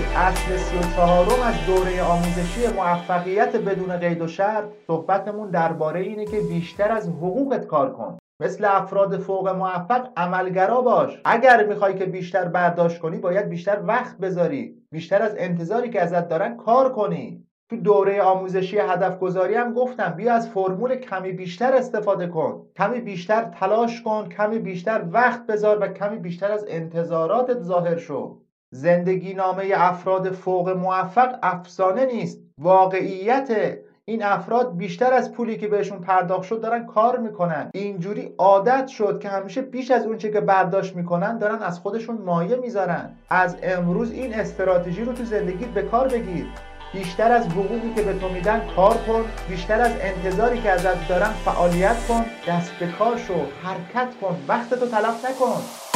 فصل 34 از دوره آموزشی موفقیت بدون قید و شرط صحبتمون درباره اینه که بیشتر از حقوقت کار کن. مثل افراد فوق موفق عملگرا باش. اگر می‌خوای که بیشتر برداشت کنی باید بیشتر وقت بذاری. بیشتر از انتظاری که ازت دارن کار کنی. تو دوره آموزشی هدف گذاری هم گفتم بیا از فرمول کمی بیشتر استفاده کن. کمی بیشتر تلاش کن کمی بیشتر وقت بذار و کمی بیشتر از انتظاراتت ظاهر شو. زندگی نامه افراد فوق موفق افسانه نیست. واقعیت این افراد بیشتر از پولی که بهشون پرداخت شد دارن کار می‌کنن. اینجوری عادت شد که همیشه بیش از اونچه که برداشت می‌کنن دارن از خودشون مایه می‌ذارن. از امروز این استراتژی رو تو زندگیت به کار بگیر. بیشتر از حقوقی که به تو میدن کار کن. بیشتر از انتظاری که ازت دارن فعالیت کن. دست به کار شو. حرکت کن. وقتتو تلف نکن.